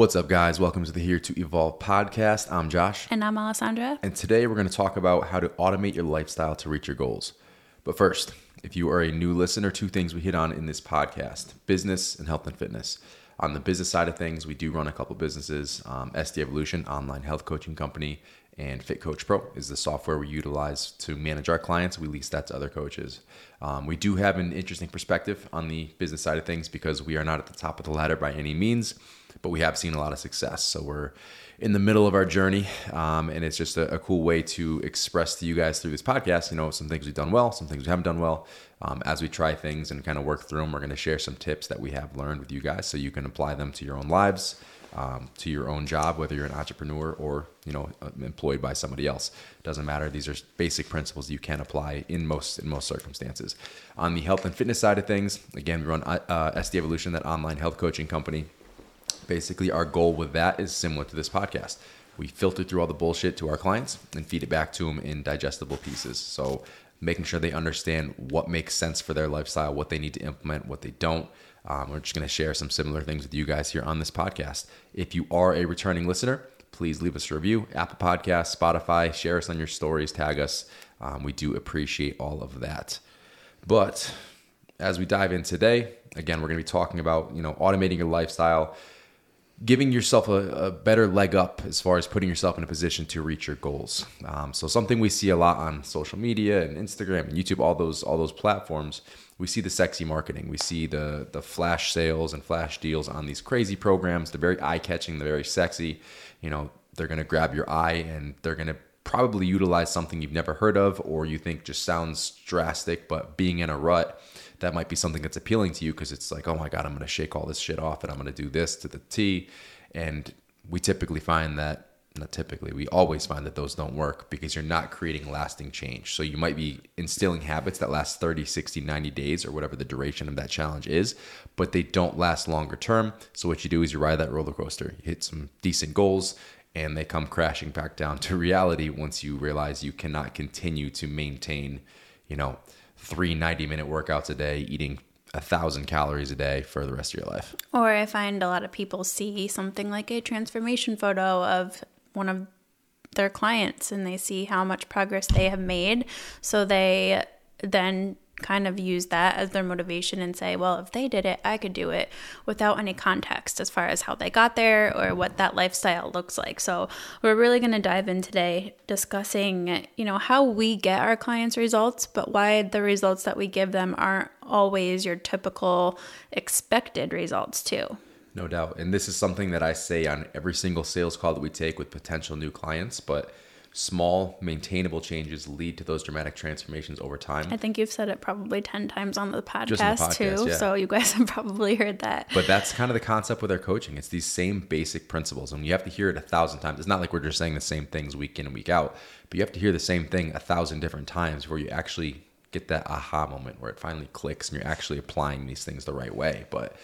What's up, guys? Welcome to the Here to Evolve podcast. I'm Josh. And I'm Alessandra. And today we're going to talk about how to automate your lifestyle to reach your goals. But first, if you are a new listener, two things we hit on in this podcast business and health and fitness. On the business side of things, we do run a couple businesses um, SD Evolution, online health coaching company, and Fit Coach Pro is the software we utilize to manage our clients. We lease that to other coaches. Um, we do have an interesting perspective on the business side of things because we are not at the top of the ladder by any means, but we have seen a lot of success. So we're in the middle of our journey, um, and it's just a, a, cool way to express to you guys through this podcast. You know, some things we've done well, some things we haven't done well. Um, as we try things and kind of work through them, we're going to share some tips that we have learned with you guys, so you can apply them to your own lives um, to your own job, whether you're an entrepreneur or you know uh, employed by somebody else. It Doesn't matter. These are basic principles you can apply in most in most circumstances. On the health and fitness side of things, again, we run uh, SD Evolution, that online health coaching company. Basically, our goal with that is similar to this podcast. We filter through all the bullshit to our clients and feed it back to them in digestible pieces. So making sure they understand what makes sense for their lifestyle, what they need to implement, what they don't um, we're just going to share some similar things with you guys here on this podcast. If you are a returning listener, please leave us a review. Apple Podcasts, Spotify, share us on your stories, tag us. Um, we do appreciate all of that. But as we dive in today, again, we're going to be talking about you know automating your lifestyle, giving yourself a, a, better leg up as far as putting yourself in a position to reach your goals. Um, so something we see a lot on social media and Instagram and YouTube, all those all those platforms we see the sexy marketing. We see the the flash sales and flash deals on these crazy programs. They're very eye catching. They're very sexy. You know, they're gonna grab your eye and they're gonna probably utilize something you've never heard of or you think just sounds drastic, but being in a rut, that might be something that's appealing to you because it's like, oh my god, I'm gonna shake all this shit off and I'm gonna do this to the T. And we typically find that not typically, we always find that those don't work because you're not creating lasting change. So you might be instilling habits that last 30, 60, 90 days or whatever the duration of that challenge is, but they don't last longer term. So what you do is you ride that roller coaster, you hit some decent goals, and they come crashing back down to reality once you realize you cannot continue to maintain, you know, three 90 minute workouts a day, eating a thousand calories a day for the rest of your life. Or I find a lot of people see something like a transformation photo of one of their clients and they see how much progress they have made. So they then kind of use that as their motivation and say, well, if they did it, I could do it without any context as far as how they got there or what that lifestyle looks like. So, we're really going to dive in today discussing, you know, how we get our clients results, but why the results that we give them aren't always your typical expected results too. No doubt. And this is something that I say on every single sales call that we take with potential new clients, but small maintainable changes lead to those dramatic transformations over time. I think you've said it probably 10 times on the podcast, the podcast too. Yeah. So you guys have probably heard that. But that's kind of the concept with our coaching. It's these same basic principles and you have to hear it a thousand times. It's not like we're just saying the same things week in and week out, but you have to hear the same thing a thousand different times where you actually get that aha moment where it finally clicks and you're actually applying these things the right way. But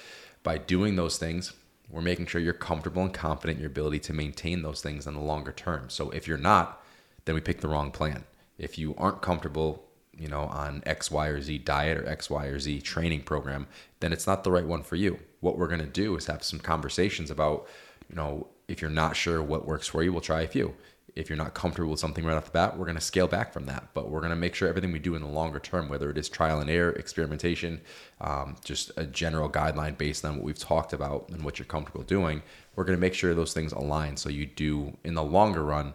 by doing those things, we're making sure you're comfortable and confident in your ability to maintain those things in the longer term. So if you're not, then we pick the wrong plan. If you aren't comfortable, you know, on X, Y, or Z diet or X, Y, or Z training program, then it's not the right one for you. What we're going to do is have some conversations about, you know, if you're not sure what works for you, we'll try a few if you're not comfortable with something right off the bat, we're going to scale back from that. But we're going to make sure everything we do in the longer term, whether it is trial and error, experimentation, um, just a general guideline based on what we've talked about and what you're comfortable doing, we're going to make sure those things align so you do in the longer run.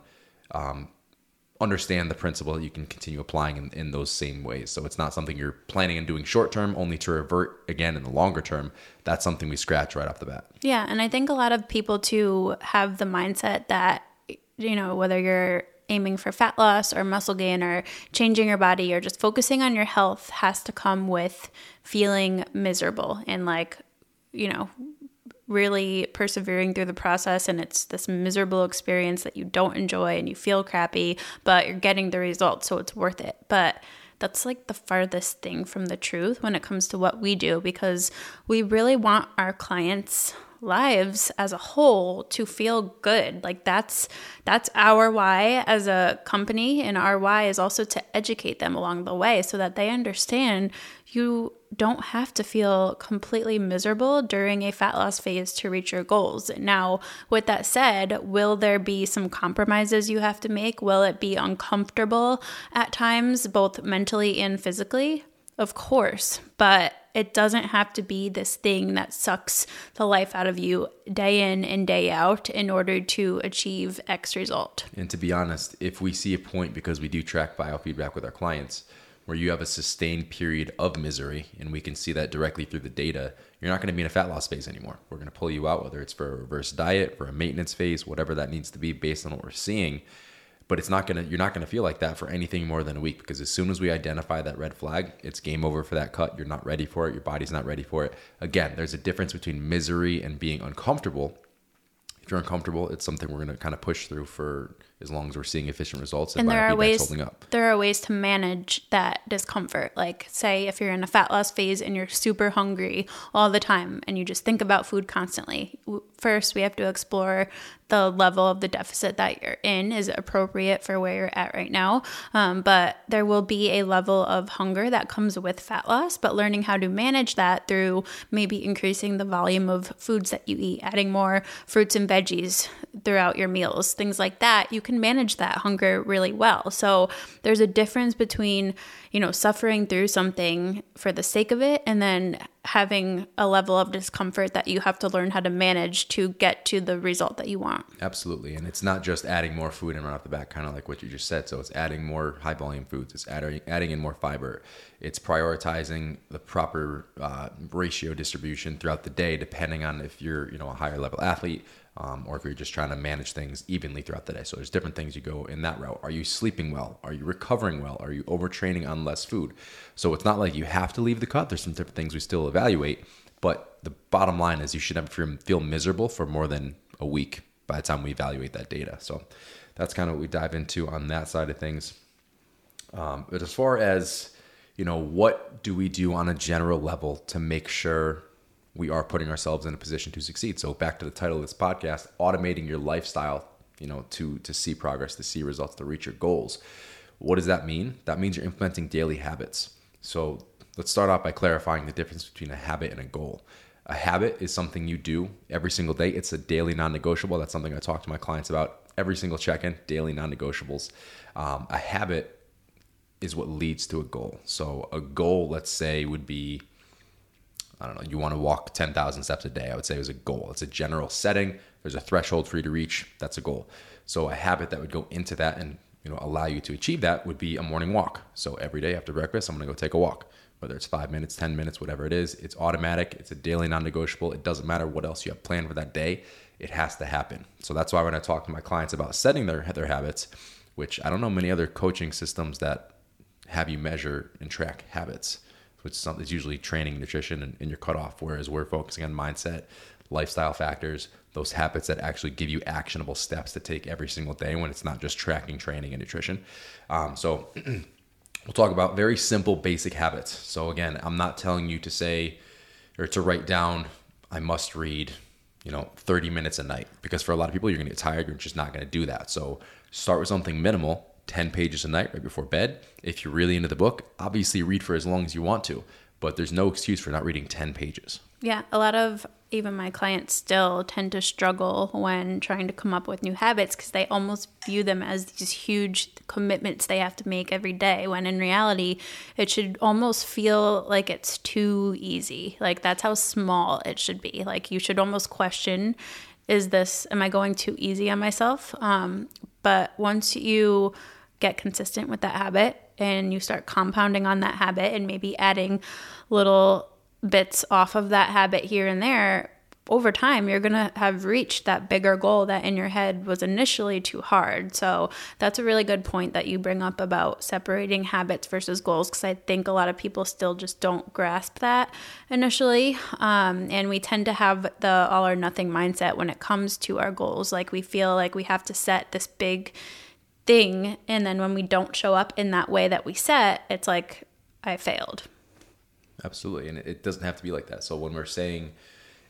Um, understand the principle that you can continue applying in, in those same ways. So it's not something you're planning on doing short term, only to revert again in the longer term. That's something we scratch right off the bat. Yeah. And I think a lot of people too have the mindset that you know, whether you're aiming for fat loss or muscle gain or changing your body or just focusing on your health has to come with feeling miserable and like, you know, really persevering through the process and it's this miserable experience that you don't enjoy and you feel crappy, but you're getting the results, so it's worth it. But that's like the farthest thing from the truth when it comes to what we do because we really want our clients lives as a whole to feel good. Like that's that's our why as a company and our why is also to educate them along the way so that they understand you don't have to feel completely miserable during a fat loss phase to reach your goals. Now, with that said, will there be some compromises you have to make? Will it be uncomfortable at times, both mentally and physically? Of course, but it doesn't have to be this thing that sucks the life out of you day in and day out in order to achieve X result. And to be honest, if we see a point, because we do track biofeedback with our clients, where you have a sustained period of misery, and we can see that directly through the data, you're not going to be in a fat loss phase anymore. We're going to pull you out, whether it's for a reverse diet, for a maintenance phase, whatever that needs to be based on what we're seeing but it's not gonna you're not gonna feel like that for anything more than a week because as soon as we identify that red flag it's game over for that cut. You're not ready for it. Your body's not ready for it. Again there's a difference between misery and being uncomfortable. If you're uncomfortable it's something we're going to kind of push through for as long as we're seeing efficient results and, and there are ways there are ways to manage that discomfort. Like say if you're in a fat loss phase and you're super hungry all the time and you just think about food constantly first we have to explore the level of the deficit that you're in is appropriate for where you're at right now. Um, but there will be a level of hunger that comes with fat loss, but learning how to manage that through maybe increasing the volume of foods that you eat, adding more fruits and veggies throughout your meals, things like that, you can manage that hunger really well. So there's a difference between, you know, suffering through something for the sake of it and then having a level of discomfort that you have to learn how to manage to get to the result that you want. Absolutely. And it's not just adding more food and right off the bat, kind of like what you just said. So it's adding more high volume foods, it's adding, adding in more fiber, it's prioritizing the proper uh, ratio distribution throughout the day, depending on if you're, you know, a higher level athlete um, or if you're just trying to manage things evenly throughout the day. So there's different things you go in that route. Are you sleeping well? Are you recovering well? Are you overtraining on less food? So it's not like you have to leave the cut. There's some different things we still evaluate, but the bottom line is you should never feel miserable for more than a week by the time we evaluate that data. So that's kind of what we dive into on that side of things. Um, but as far as you know, what do we do on a general level to make sure we are putting ourselves in a position to succeed. So back to the title of this podcast, automating your lifestyle, you know, to to see progress, to see results, to reach your goals. What does that mean? That means you're implementing daily habits. So let's start off by clarifying the difference between a habit and a goal. A habit is something you do every single day. It's a daily non-negotiable. That's something I talk to my clients about every single check-in. Daily non-negotiables. Um, a habit is what leads to a goal. So a goal, let's say, would be I don't know, you want to walk 10,000 steps a day. I would say it was a goal. It's a general setting. There's a threshold for you to reach. That's a goal. So a habit that would go into that and you know allow you to achieve that would be a morning walk. So every day after breakfast, I'm going to go take a walk. Whether it's five minutes, 10 minutes, whatever it is, it's automatic. It's a daily non negotiable. It doesn't matter what else you have planned for that day. It has to happen. So that's why when I talk to my clients about setting their, their habits, which I don't know many other coaching systems that have you measure and track habits which is something that's usually training, nutrition, and, and your cutoff. Whereas we're focusing on mindset, lifestyle factors, those habits that actually give you actionable steps to take every single day when it's not just tracking training and nutrition. Um, so we'll talk about very simple, basic habits. So again, I'm not telling you to say or to write down, I must read, you know, 30 minutes a night because for a lot of people, you're gonna get tired. You're just not gonna do that. So start with something minimal 10 pages a night right before bed. If you're really into the book, obviously read for as long as you want to, but there's no excuse for not reading 10 pages. Yeah, a lot of even my clients still tend to struggle when trying to come up with new habits because they almost view them as these huge commitments they have to make every day when in reality it should almost feel like it's too easy like that's how small it should be like you should almost question is this am i going too easy on myself um, but once you get consistent with that habit and you start compounding on that habit and maybe adding little bits off of that habit here and there, over time you're going to have reached that bigger goal that in your head was initially too hard. So that's a really good point that you bring up about separating habits versus goals because I think a lot of people still just don't grasp that initially. Um, and we tend to have the all or nothing mindset when it comes to our goals. Like we feel like we have to set this big thing. And then when we don't show up in that way that we set, it's like, I failed. Absolutely. And it doesn't have to be like that. So when we're saying,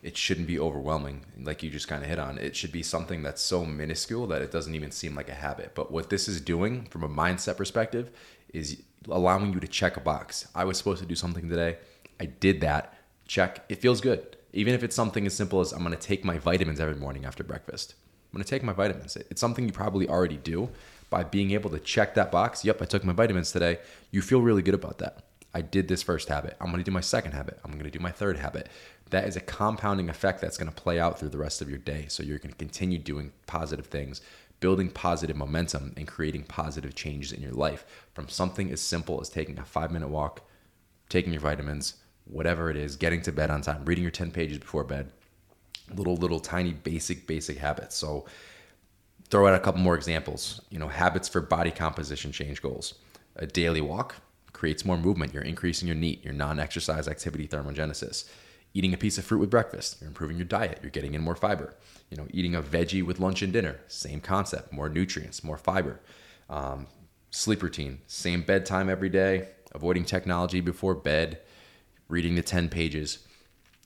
it shouldn't be overwhelming, like you just kind of hit on. It should be something that's so minuscule that it doesn't even seem like a habit. But what this is doing from a mindset perspective is allowing you to check a box. I was supposed to do something today. I did that. Check. It feels good. Even if it's something as simple as I'm going to take my vitamins every morning after breakfast. I'm going to take my vitamins. It's something you probably already do. By being able to check that box, yep, I took my vitamins today, you feel really good about that. I did this first habit. I'm to do my second habit. I'm to do my third habit. That is a compounding effect that's to play out through the rest of your day. So you're to continue doing positive things, building positive momentum, and creating positive changes in your life from something as simple as taking a five minute walk, taking your vitamins, whatever it is, getting to bed on time, reading your 10 pages before bed. Little, little, tiny, basic, basic habits. So throw out a couple more examples. You know, habits for body composition change goals. A daily walk, creates more movement. You're increasing your NEAT, your non exercise activity thermogenesis. Eating a piece of fruit with breakfast, you're improving your diet. You're getting in more fiber. You know, eating a veggie with lunch and dinner, same concept, more nutrients, more fiber. Um, sleep routine, same bedtime every day, avoiding technology before bed, reading the 10 pages.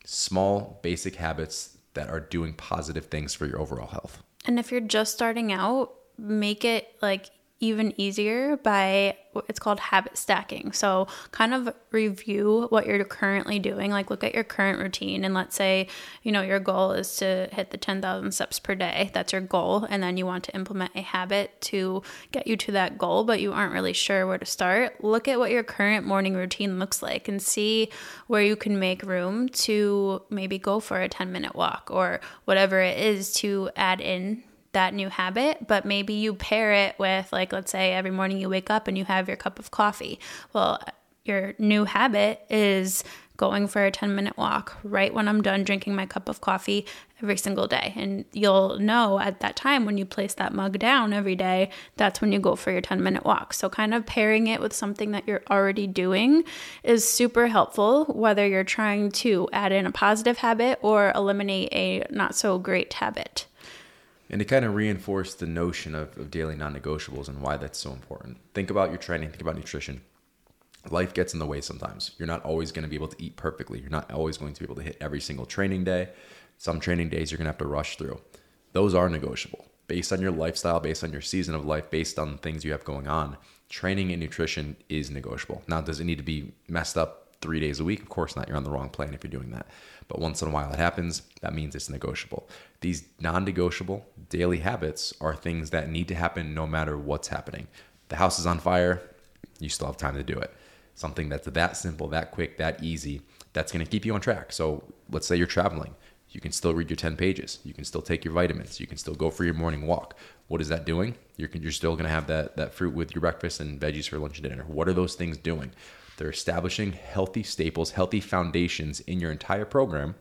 Small, basic habits that are doing positive things for your overall health. And if you're just starting out, make it like even easier by it's called habit stacking. So, kind of review what you're currently doing. Like, look at your current routine, and let's say, you know, your goal is to hit the 10,000 steps per day. That's your goal. And then you want to implement a habit to get you to that goal, but you aren't really sure where to start. Look at what your current morning routine looks like and see where you can make room to maybe go for a 10 minute walk or whatever it is to add in that new habit, but maybe you pair it with, like, let's say every morning you wake up and you have your cup of coffee. Well, your new habit is going for a 10 minute walk right when I'm done drinking my cup of coffee every single day. And you'll know at that time when you place that mug down every day, that's when you go for your 10 minute walk. So, kind of pairing it with something that you're already doing is super helpful, whether you're trying to add in a positive habit or eliminate a not so great habit. And to kind of reinforce the notion of, of daily non negotiables and why that's so important. Think about your training, think about nutrition. Life gets in the way sometimes. You're not always going to be able to eat perfectly. You're not always going to be able to hit every single training day. Some training days you're going to have to rush through. Those are negotiable based on your lifestyle, based on your season of life, based on things you have going on. Training and nutrition is negotiable. Now, does it need to be messed up three days a week? Of course not. You're on the wrong plan if you're doing that. But once in a while it happens, that means it's negotiable. These non negotiable daily habits are things that need to happen no matter what's happening. The house is on fire, you still have time to do it. Something that's that simple, that quick, that easy, that's going to keep you on track. So let's say you're traveling. You can still read your 10 pages. You can still take your vitamins. You can still go for your morning walk. What is that doing? You're, you're still going to have that, that fruit with your breakfast and veggies for lunch and dinner. What are those things doing? They're establishing healthy staples, healthy foundations in your entire program.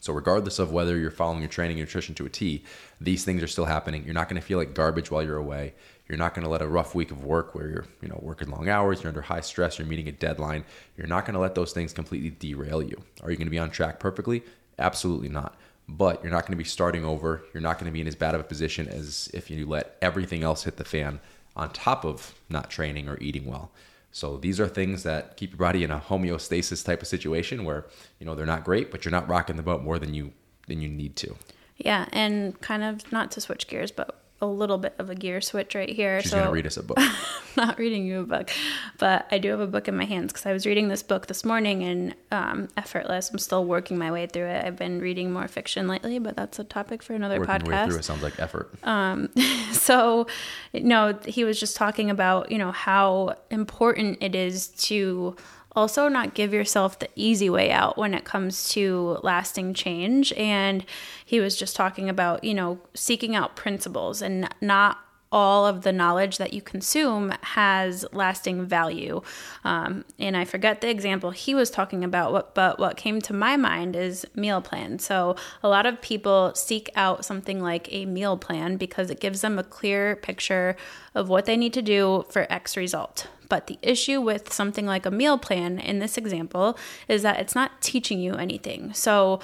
So, regardless of whether you're following your training and nutrition to a T, these things are still happening. You're not going to feel like garbage while you're away. You're not going to let a rough week of work where you're, you know, working long hours, you're under high stress, you're meeting a deadline. You're not going to let those things completely derail you. Are you going to be on track perfectly? Absolutely not. But you're not going to be starting over. You're not going to be in as bad of a position as if you let everything else hit the fan on top of not training or eating well. So these are things that keep your body in a homeostasis type of situation where you know they're not great, but you're not rocking the boat more than you than you need to. Yeah, and kind of not to switch gears, but a little bit of a gear switch right here. She's so, gonna read us a book. not reading you a book, but I do have a book in my hands because I was reading this book this morning and um, effortless. I'm still working my way through it. I've been reading more fiction lately, but that's a topic for another working podcast. Way through it sounds like effort. Um, so, no, he was just talking about you know how important it is to also not give yourself the easy way out when it comes to lasting change. And he was just talking about, you know, seeking out principles and not all of the knowledge that you consume has lasting value. Um, and I forget the example he was talking about, but what came to my mind is meal plan. So a lot of people seek out something like a meal plan because it gives them a clear picture of what they need to do for X result. But the issue with something like a meal plan in this example is that it's not teaching you anything. So,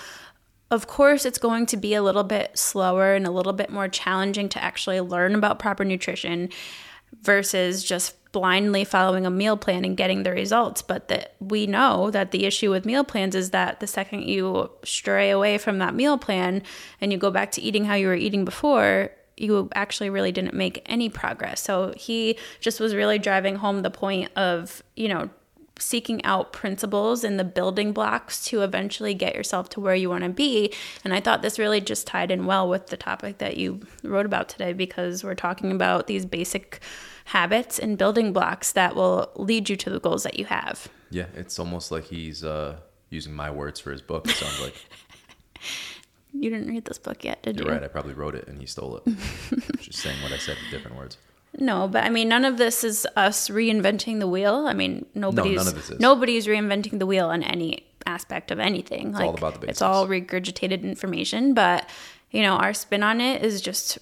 of course, it's going to be a little bit slower and a little bit more challenging to actually learn about proper nutrition. versus just blindly following a meal plan and getting the results. But that we know that the issue with meal plans is that the second you stray away from that meal plan and you go back to eating how you were eating before, you actually really didn't make any progress. So he just was really driving home the point of, you know, seeking out principles and the building blocks to eventually get yourself to where you want to be. And I thought this really just tied in well with the topic that you wrote about today because we're talking about these basic habits and building blocks that will lead you to the goals that you have. Yeah, it's almost like he's uh, using my words for his book. It sounds like. you didn't read this book yet, did You're you? right. I probably wrote it and he stole it. Just saying what I said in different words. No, but I mean, none of this is us reinventing the wheel. I mean, nobody's none of this is. nobody's reinventing the wheel on any aspect of anything. It's all about the basics. It's all regurgitated information, but you know, our spin on it is just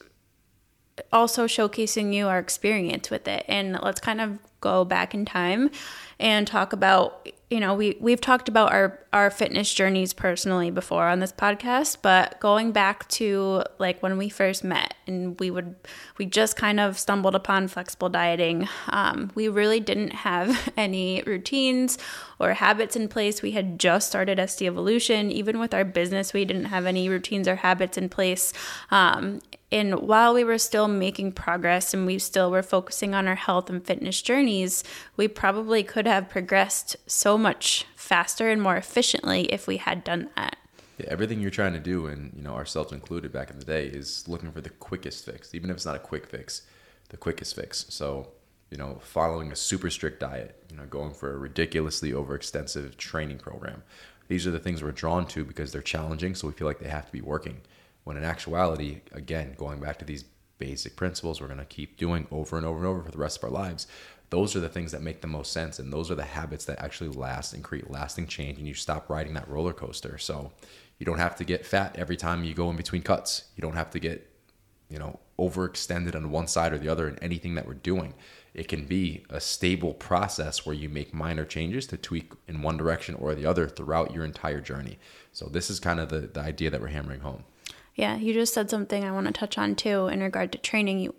also showcasing you our experience with it. And let's kind of go back in time and talk about you know we we've talked about our our fitness journeys personally before on this podcast but going back to like when we first met and we would we just kind of stumbled upon flexible dieting um, we really didn't have any routines or habits in place. We had just started sd evolution. Even with our business we didn't have any routines or habits in place. Um, and while we were still making progress and we still were focusing on our health and fitness journeys, we probably could have progressed so much faster and more efficiently if we had done that. Yeah, everything you're trying to do, and you know ourselves included back in the day, is looking for the quickest fix, even if it's not a quick fix, the quickest fix. So, you know, following a super strict diet, you know, going for a ridiculously overextensive training program. These are the things we're drawn to because they're challenging, so we feel like they have to be working. When in actuality, again, going back to these basic principles we're going to keep doing over and over and over for the rest of our lives. Those are the things that make the most sense, and those are the habits that actually last and create lasting change. And you stop riding that roller coaster. So you don't have to get fat every time you go in between cuts. You don't have to get, you know, overextended on one side or the other in anything that we're doing. It can be a stable process where you make minor changes to tweak in one direction or the other throughout your entire journey. So this is kind of the, the idea that we're hammering home. Yeah, you just said something I want to touch on too in regard to training you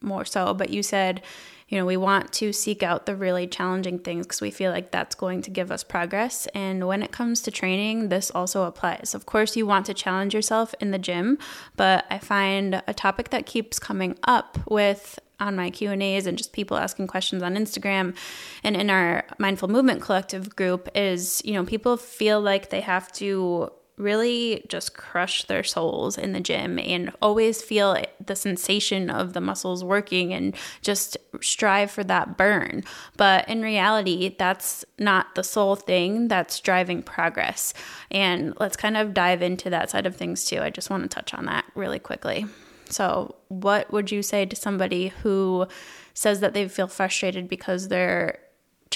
more so, but you said, you know, we want to seek out the really challenging things because we feel like that's going to give us progress. And when it comes to training, this also applies. Of course, you want to challenge yourself in the gym, but I find a topic that keeps coming up with on my Q&As and just people asking questions on Instagram and in our mindful movement collective group is, you know, people feel like they have to really just crush their souls in the gym and always feel the sensation of the muscles working and just strive for that burn. But in reality, that's not the sole thing that's driving progress. And let's kind of dive into that side of things too. I just want to touch on that really quickly. So, what would you say to somebody who says that they feel frustrated because they're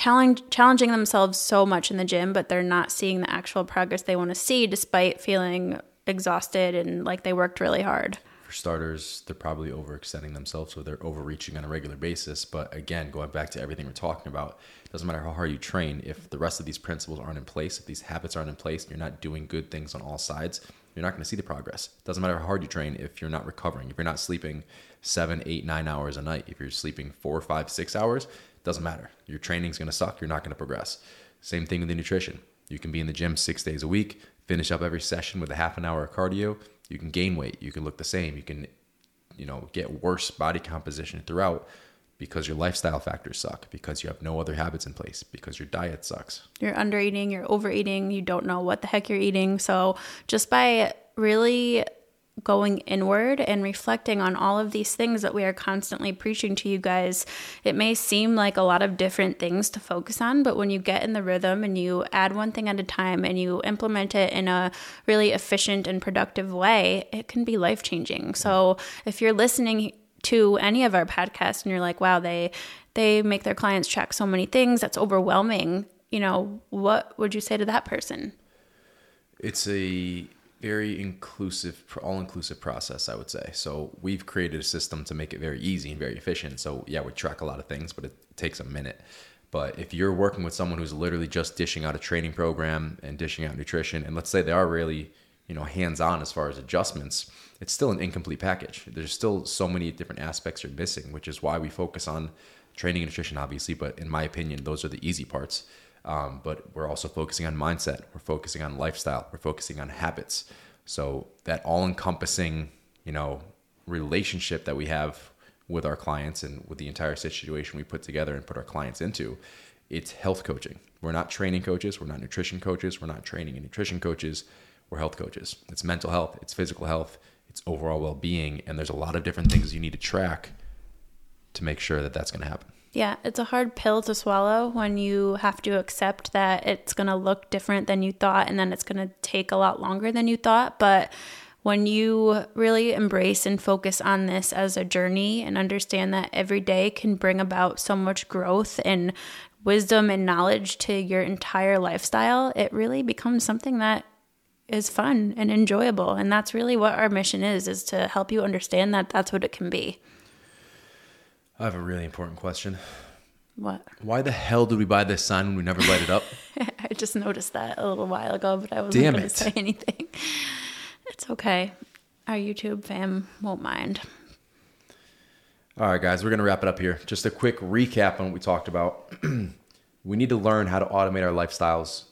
challenge, challenging themselves so much in the gym, but they're not seeing the actual progress they want to see despite feeling exhausted and like they worked really hard. For starters, they're probably overextending themselves, so they're overreaching on a regular basis. But again, going back to everything we're talking about, doesn't matter how hard you train, if the rest of these principles aren't in place, if these habits aren't in place, you're not doing good things on all sides, you're not going to see the progress. Doesn't matter how hard you train if you're not recovering, if you're not sleeping seven, eight, nine hours a night, if you're sleeping four, five, six hours, doesn't matter. Your training's going to suck. You're not going to progress. Same thing with the nutrition. You can be in the gym six days a week, finish up every session with a half an hour of cardio. You can gain weight. You can look the same. You can, you know, get worse body composition throughout because your lifestyle factors suck, because you have no other habits in place, because your diet sucks. You're under eating, you're overeating, you don't know what the heck you're eating. So, just by really going inward and reflecting on all of these things that we are constantly preaching to you guys, it may seem like a lot of different things to focus on, but when you get in the rhythm and you add one thing at a time and you implement it in a really efficient and productive way, it can be life changing. So if you're listening to any of our podcasts and you're like, wow, they they make their clients track so many things, that's overwhelming, you know, what would you say to that person? It's a very inclusive, all inclusive process, I would say. So we've created a system to make it very easy and very efficient. So yeah, we track a lot of things, but it takes a minute. But if you're working with someone who's literally just dishing out a training program and dishing out nutrition, and let's say they are really, you know hands on as far as adjustments, it's still an incomplete package. There's still so many different aspects you're missing, which is why we focus on training and nutrition, obviously. But in my opinion, those are the easy parts. Um, but we're also focusing on mindset. We're focusing on lifestyle. We're focusing on habits. So that all-encompassing, you know, relationship that we have with our clients and with the entire situation we put together and put our clients into, it's health coaching. We're not training coaches. We're not nutrition coaches. We're not training and nutrition coaches. We're health coaches. It's mental health. It's physical health. It's overall well-being. And there's a lot of different things you need to track to make sure that that's going to happen. Yeah, it's a hard pill to swallow when you have to accept that it's going to look different than you thought and then it's going to take a lot longer than you thought. But when you really embrace and focus on this as a journey and understand that every day can bring about so much growth and wisdom and knowledge to your entire lifestyle, it really becomes something that is fun and enjoyable. And that's really what our mission is, is to help you understand that that's what it can be. I have a really important question. What? Why the hell did we buy this sign when we never light it up? I just noticed that a little while ago, but I wasn't going to say anything. It's okay. Our YouTube fam won't mind. All right, guys, we're going to wrap it up here. Just a quick recap on what we talked about. we need to learn how to automate our lifestyles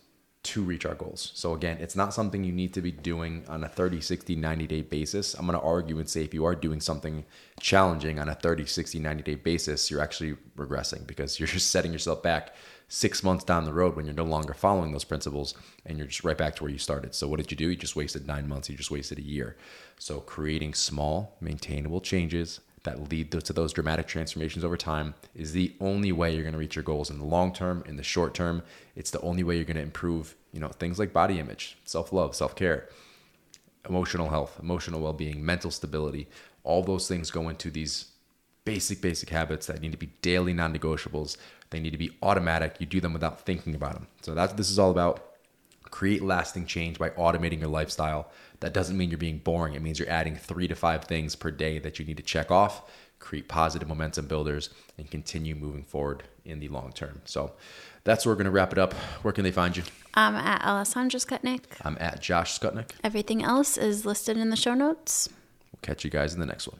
to reach our goals. So, again, it's not something you need to be doing on a 30, 60, 90 day basis. I'm going to argue and say if you are doing something challenging on a 30, 60, 90 day basis, you're actually regressing because you're just setting yourself back six months down the road when you're no longer following those principles and you're just right back to where you started. So, what did you do? You just wasted nine months, you just wasted a year. So, creating small, maintainable changes that lead to those dramatic transformations over time is the only way you're going to reach your goals in the long term in the short term. It's the only way you're going to improve you know things like body image self-love self-care emotional health emotional well-being mental stability. All those things go into these basic basic habits that need to be daily non-negotiables. They need to be automatic. You do them without thinking about them so that's what this is all about create lasting change by automating your lifestyle. That doesn't mean you're being boring. It means you're adding three to five things per day that you need to check off, create positive momentum builders, and continue moving forward in the long term. So that's where we're going to wrap it up. Where can they find you? I'm at Alessandra Skutnik. I'm at Josh Skutnik. Everything else is listed in the show notes. We'll catch you guys in the next one.